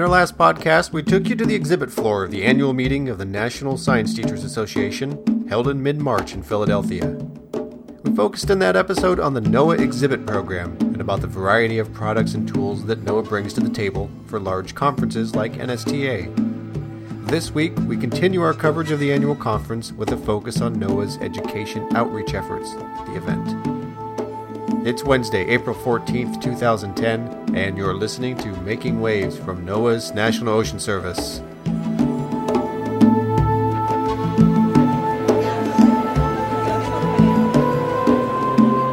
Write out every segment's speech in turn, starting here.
In our last podcast, we took you to the exhibit floor of the annual meeting of the National Science Teachers Association, held in mid March in Philadelphia. We focused in that episode on the NOAA exhibit program and about the variety of products and tools that NOAA brings to the table for large conferences like NSTA. This week, we continue our coverage of the annual conference with a focus on NOAA's education outreach efforts at the event. It's Wednesday, April 14th, 2010, and you're listening to Making Waves from NOAA's National Ocean Service.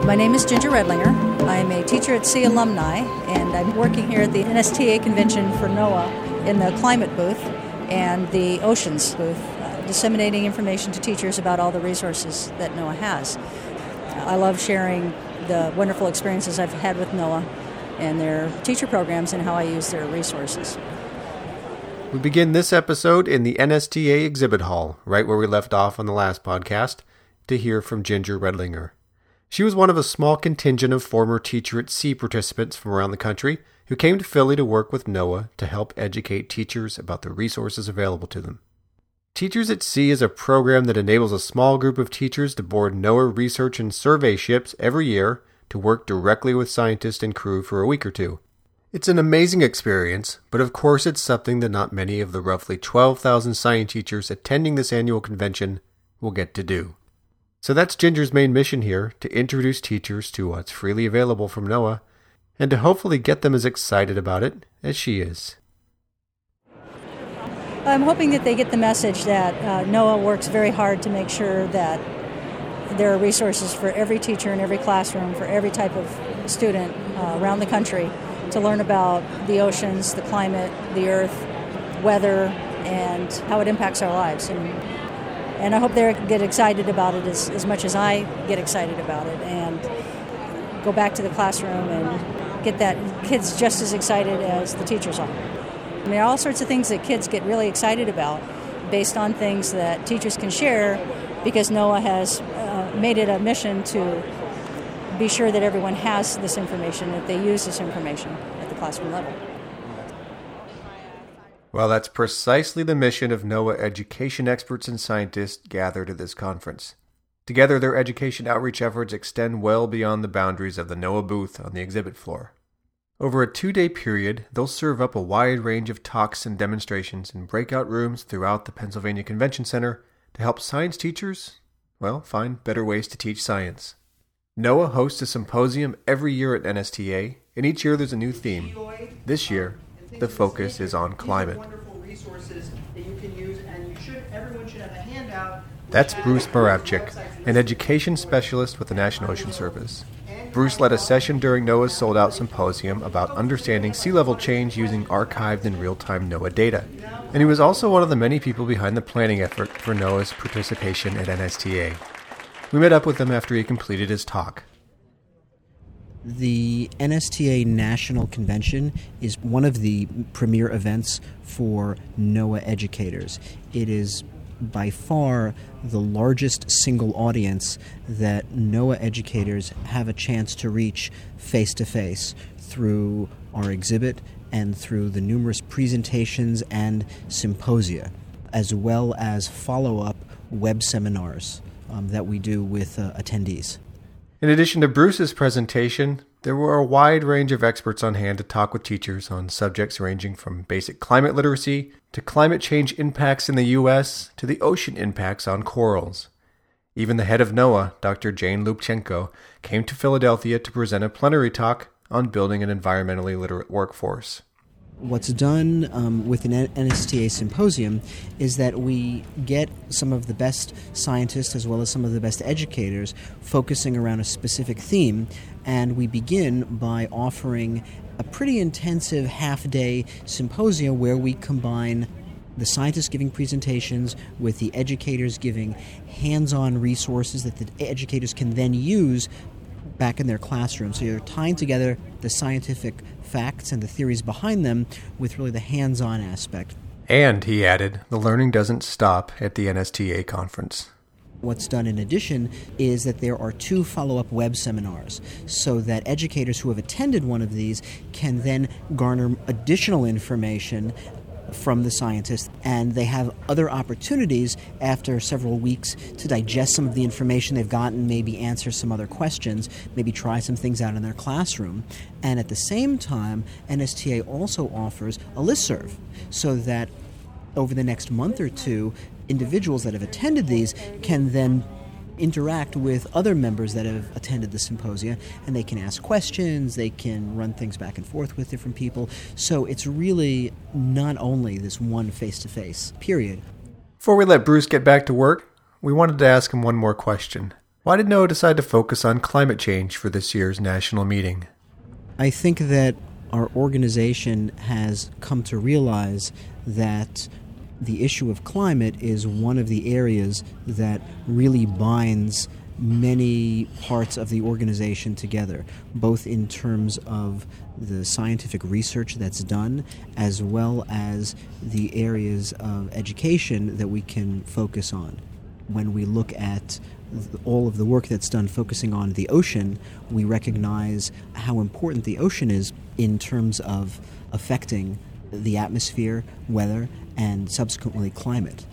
My name is Ginger Redlinger. I am a teacher at Sea Alumni, and I'm working here at the NSTA convention for NOAA in the climate booth and the oceans booth, uh, disseminating information to teachers about all the resources that NOAA has. I love sharing the wonderful experiences I've had with NOAA and their teacher programs and how I use their resources. We begin this episode in the NSTA exhibit hall, right where we left off on the last podcast, to hear from Ginger Redlinger. She was one of a small contingent of former Teacher at Sea participants from around the country who came to Philly to work with NOAA to help educate teachers about the resources available to them. Teachers at Sea is a program that enables a small group of teachers to board NOAA research and survey ships every year to work directly with scientists and crew for a week or two. It's an amazing experience, but of course it's something that not many of the roughly 12,000 science teachers attending this annual convention will get to do. So that's Ginger's main mission here to introduce teachers to what's freely available from NOAA and to hopefully get them as excited about it as she is. I'm hoping that they get the message that uh, NOAA works very hard to make sure that there are resources for every teacher in every classroom, for every type of student uh, around the country to learn about the oceans, the climate, the earth, weather, and how it impacts our lives. And, and I hope they get excited about it as, as much as I get excited about it and go back to the classroom and get that kids just as excited as the teachers are. There are all sorts of things that kids get really excited about based on things that teachers can share because NOAA has uh, made it a mission to be sure that everyone has this information, that they use this information at the classroom level. Well, that's precisely the mission of NOAA education experts and scientists gathered at this conference. Together, their education outreach efforts extend well beyond the boundaries of the NOAA booth on the exhibit floor. Over a two day period, they'll serve up a wide range of talks and demonstrations in breakout rooms throughout the Pennsylvania Convention Center to help science teachers, well, find better ways to teach science. NOAA hosts a symposium every year at NSTA, and each year there's a new theme. This year, the focus is on climate. That's Bruce Moravchik, an education specialist with the National Ocean Service. Bruce led a session during NOAA's sold out symposium about understanding sea level change using archived and real time NOAA data. And he was also one of the many people behind the planning effort for NOAA's participation at NSTA. We met up with him after he completed his talk. The NSTA National Convention is one of the premier events for NOAA educators. It is by far the largest single audience that NOAA educators have a chance to reach face to face through our exhibit and through the numerous presentations and symposia, as well as follow up web seminars um, that we do with uh, attendees. In addition to Bruce's presentation, there were a wide range of experts on hand to talk with teachers on subjects ranging from basic climate literacy to climate change impacts in the U.S. to the ocean impacts on corals. Even the head of NOAA, Dr. Jane Lubchenco, came to Philadelphia to present a plenary talk on building an environmentally literate workforce. What's done um, with an NSTA symposium is that we get some of the best scientists as well as some of the best educators focusing around a specific theme, and we begin by offering a pretty intensive half day symposium where we combine the scientists giving presentations with the educators giving hands on resources that the educators can then use back in their classroom. So you're tying together the scientific facts and the theories behind them with really the hands on aspect. And, he added, the learning doesn't stop at the NSTA conference. What's done in addition is that there are two follow up web seminars so that educators who have attended one of these can then garner additional information from the scientists, and they have other opportunities after several weeks to digest some of the information they've gotten, maybe answer some other questions, maybe try some things out in their classroom. And at the same time, NSTA also offers a listserv so that over the next month or two, individuals that have attended these can then interact with other members that have attended the symposia and they can ask questions, they can run things back and forth with different people. So it's really not only this one face to face period. Before we let Bruce get back to work, we wanted to ask him one more question. Why did NOAA decide to focus on climate change for this year's national meeting? I think that our organization has come to realize that the issue of climate is one of the areas that really binds many parts of the organization together, both in terms of the scientific research that's done, as well as the areas of education that we can focus on. When we look at all of the work that's done focusing on the ocean, we recognize how important the ocean is in terms of affecting the atmosphere, weather, and subsequently climate.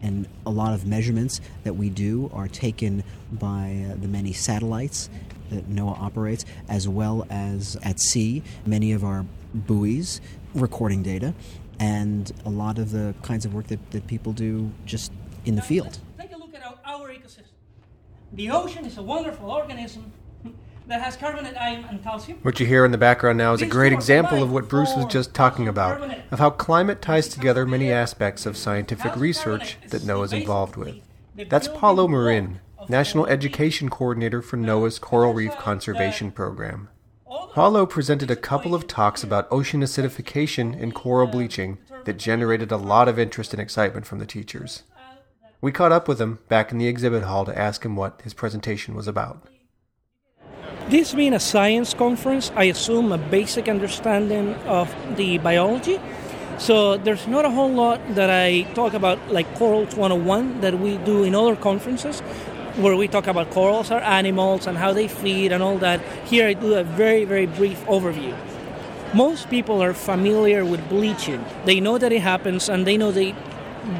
And a lot of measurements that we do are taken by uh, the many satellites that NOAA operates, as well as at sea, many of our buoys recording data, and a lot of the kinds of work that, that people do just in the field. Take a look at our, our ecosystem. The ocean is a wonderful organism that has carbonate ion and calcium. What you hear in the background now is a great example of what Bruce was just talking about, of how climate ties together many aspects of scientific research that NOAA is involved with. That's Paulo Maurin, National Education Coordinator for NOAA's Coral Reef Conservation Program. Paulo presented a couple of talks about ocean acidification and coral bleaching that generated a lot of interest and excitement from the teachers. We caught up with him back in the exhibit hall to ask him what his presentation was about. This being a science conference, I assume a basic understanding of the biology. So there's not a whole lot that I talk about like Corals 101 that we do in other conferences where we talk about corals are animals and how they feed and all that. Here I do a very, very brief overview. Most people are familiar with bleaching. They know that it happens and they know the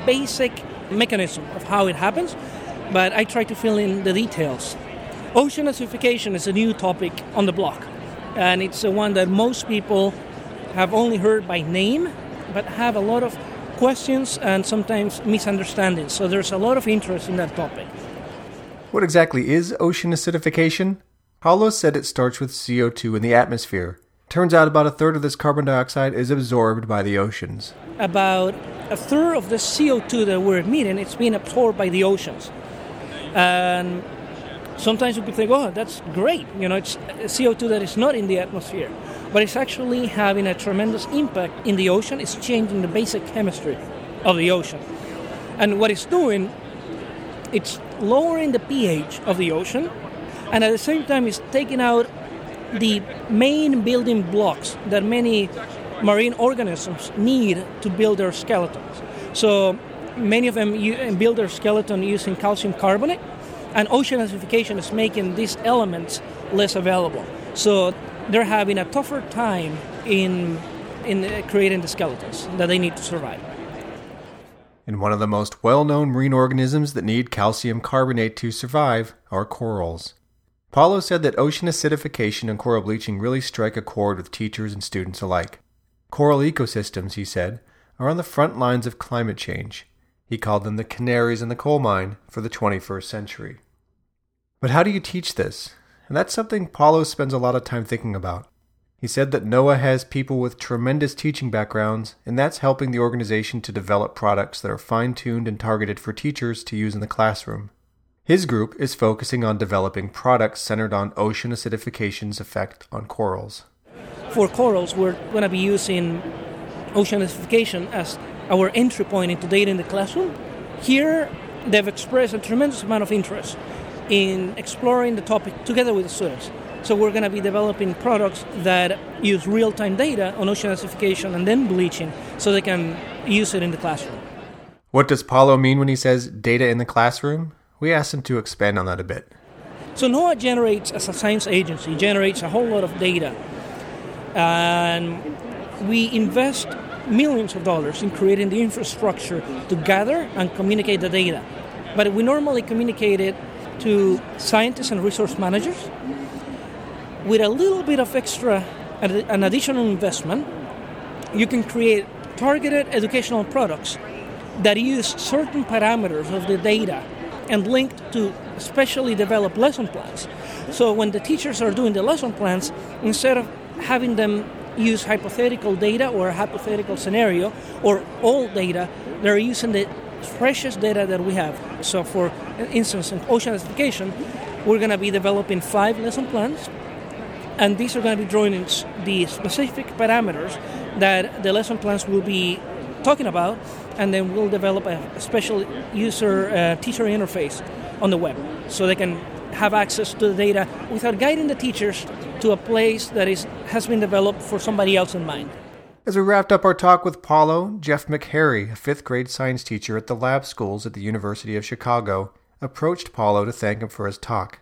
basic mechanism of how it happens, but I try to fill in the details. Ocean acidification is a new topic on the block, and it's the one that most people have only heard by name, but have a lot of questions and sometimes misunderstandings. So there's a lot of interest in that topic. What exactly is ocean acidification? Paulo said it starts with CO2 in the atmosphere. Turns out about a third of this carbon dioxide is absorbed by the oceans. About a third of the CO2 that we're emitting, it's being absorbed by the oceans. And sometimes we could think, oh, that's great. You know, it's CO2 that is not in the atmosphere. But it's actually having a tremendous impact in the ocean. It's changing the basic chemistry of the ocean. And what it's doing, it's lowering the pH of the ocean. And at the same time, it's taking out the main building blocks that many marine organisms need to build their skeletons. So many of them build their skeleton using calcium carbonate and ocean acidification is making these elements less available. So they're having a tougher time in in uh, creating the skeletons that they need to survive. And one of the most well-known marine organisms that need calcium carbonate to survive are corals. Paulo said that ocean acidification and coral bleaching really strike a chord with teachers and students alike. Coral ecosystems, he said, are on the front lines of climate change, he called them the canaries in the coal mine for the 21st century. But how do you teach this? And that's something Paulo spends a lot of time thinking about. He said that NOAA has people with tremendous teaching backgrounds, and that's helping the organization to develop products that are fine tuned and targeted for teachers to use in the classroom. His group is focusing on developing products centered on ocean acidification's effect on corals. For corals, we're going to be using ocean acidification as our entry point into data in the classroom. Here, they've expressed a tremendous amount of interest in exploring the topic together with the students. So we're going to be developing products that use real-time data on ocean acidification and then bleaching so they can use it in the classroom. What does Paulo mean when he says data in the classroom? We asked him to expand on that a bit. So NOAA generates, as a science agency, generates a whole lot of data. And we invest millions of dollars in creating the infrastructure to gather and communicate the data. But we normally communicate it to scientists and resource managers with a little bit of extra, an additional investment. You can create targeted educational products that use certain parameters of the data and linked to specially developed lesson plans. So when the teachers are doing the lesson plans, instead of having them use hypothetical data or a hypothetical scenario or all data, they're using the freshest data that we have. So, for instance, in ocean acidification, we're going to be developing five lesson plans, and these are going to be drawing in the specific parameters that the lesson plans will be talking about, and then we'll develop a special user uh, teacher interface on the web so they can have access to the data without guiding the teachers to a place that is, has been developed for somebody else in mind. As we wrapped up our talk with Paulo, Jeff McHarry, a fifth grade science teacher at the lab schools at the University of Chicago, approached Paulo to thank him for his talk.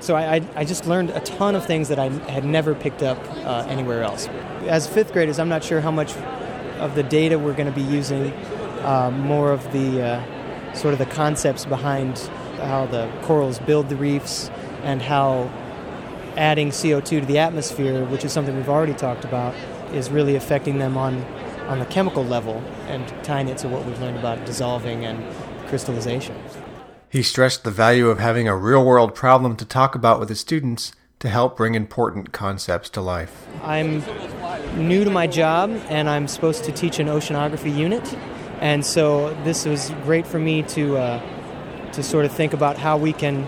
So I, I, just learned a ton of things that I had never picked up uh, anywhere else. As fifth graders, I'm not sure how much of the data we're going to be using, uh, more of the uh, sort of the concepts behind how the corals build the reefs and how adding CO2 to the atmosphere, which is something we've already talked about, is really affecting them on, on the chemical level and tying it to what we've learned about dissolving and crystallization. He stressed the value of having a real world problem to talk about with his students to help bring important concepts to life. I'm new to my job and I'm supposed to teach an oceanography unit. And so this was great for me to, uh, to sort of think about how we can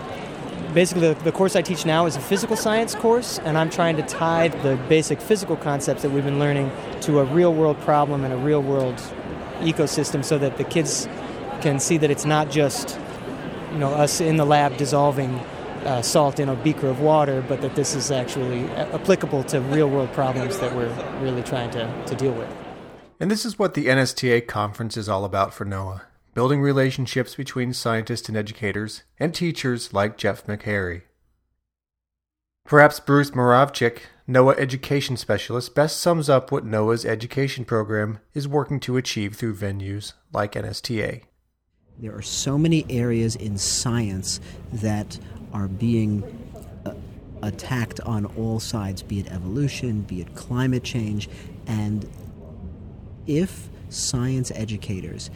basically the, the, course I teach now is a physical science course, and I'm trying to tie the basic physical concepts that we've been learning to a real world problem and a real world ecosystem so that the kids can see that it's not just you know us in the lab dissolving uh, salt in a beaker of water, but that this is actually applicable to real world problems that we're really trying to, to deal with. And this is what the NSTA conference is all about for NOAA building relationships between scientists and educators, and teachers like Jeff McHarry. Perhaps Bruce Moravchik, NOAA Education Specialist, best sums up what NOAA's education program is working to achieve through venues like NSTA. There are so many areas in science that are being uh, attacked on all sides, be it evolution, be it climate change, and if science educators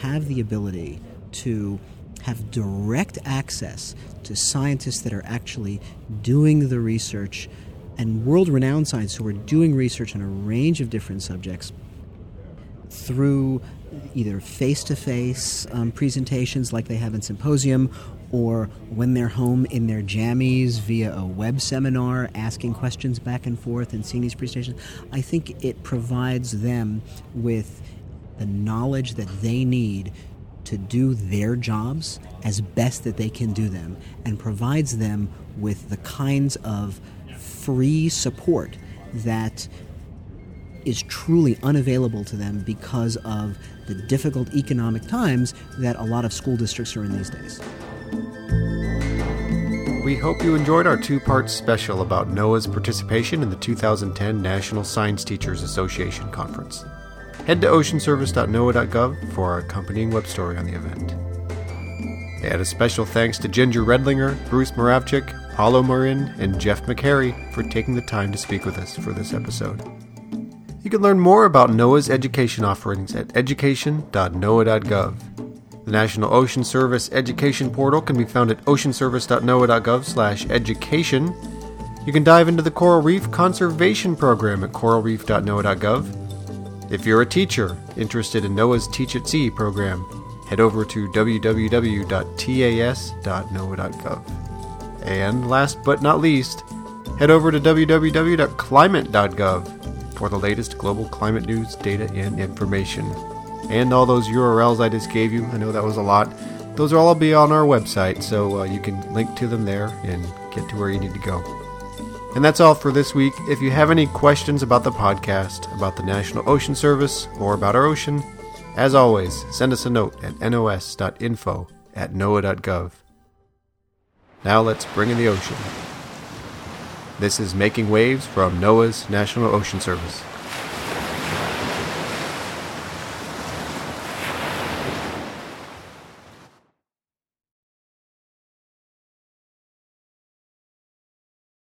have the ability to have direct access to scientists that are actually doing the research and world renowned scientists who are doing research on a range of different subjects through either face to face presentations like they have in Symposium or when they're home in their jammies via a web seminar, asking questions back and forth and seeing these presentations. I think it provides them with the knowledge that they need to do their jobs as best that they can do them and provides them with the kinds of free support that is truly unavailable to them because of the difficult economic times that a lot of school districts are in these days. We hope you enjoyed our two part special about NOAA's participation in the 2010 National Science Teachers Association Conference. Head to oceanservice.noaa.gov for our accompanying web story on the event. And a special thanks to Ginger Redlinger, Bruce Moravchik, Paulo Maurin, and Jeff McHarry for taking the time to speak with us for this episode. You can learn more about NOAA's education offerings at education.noaa.gov. The National Ocean Service Education Portal can be found at oceanservice.noaa.gov/education. You can dive into the Coral Reef Conservation Program at coralreef.noaa.gov if you're a teacher interested in NOAA's Teach at Sea program, head over to www.tas.noaa.gov. And last but not least, head over to www.climate.gov for the latest global climate news, data, and information. And all those URLs I just gave you, I know that was a lot. Those will all be on our website, so uh, you can link to them there and get to where you need to go. And that's all for this week. If you have any questions about the podcast, about the National Ocean Service, or about our ocean, as always, send us a note at nos.info at noaa.gov. Now let's bring in the ocean. This is Making Waves from NOAA's National Ocean Service.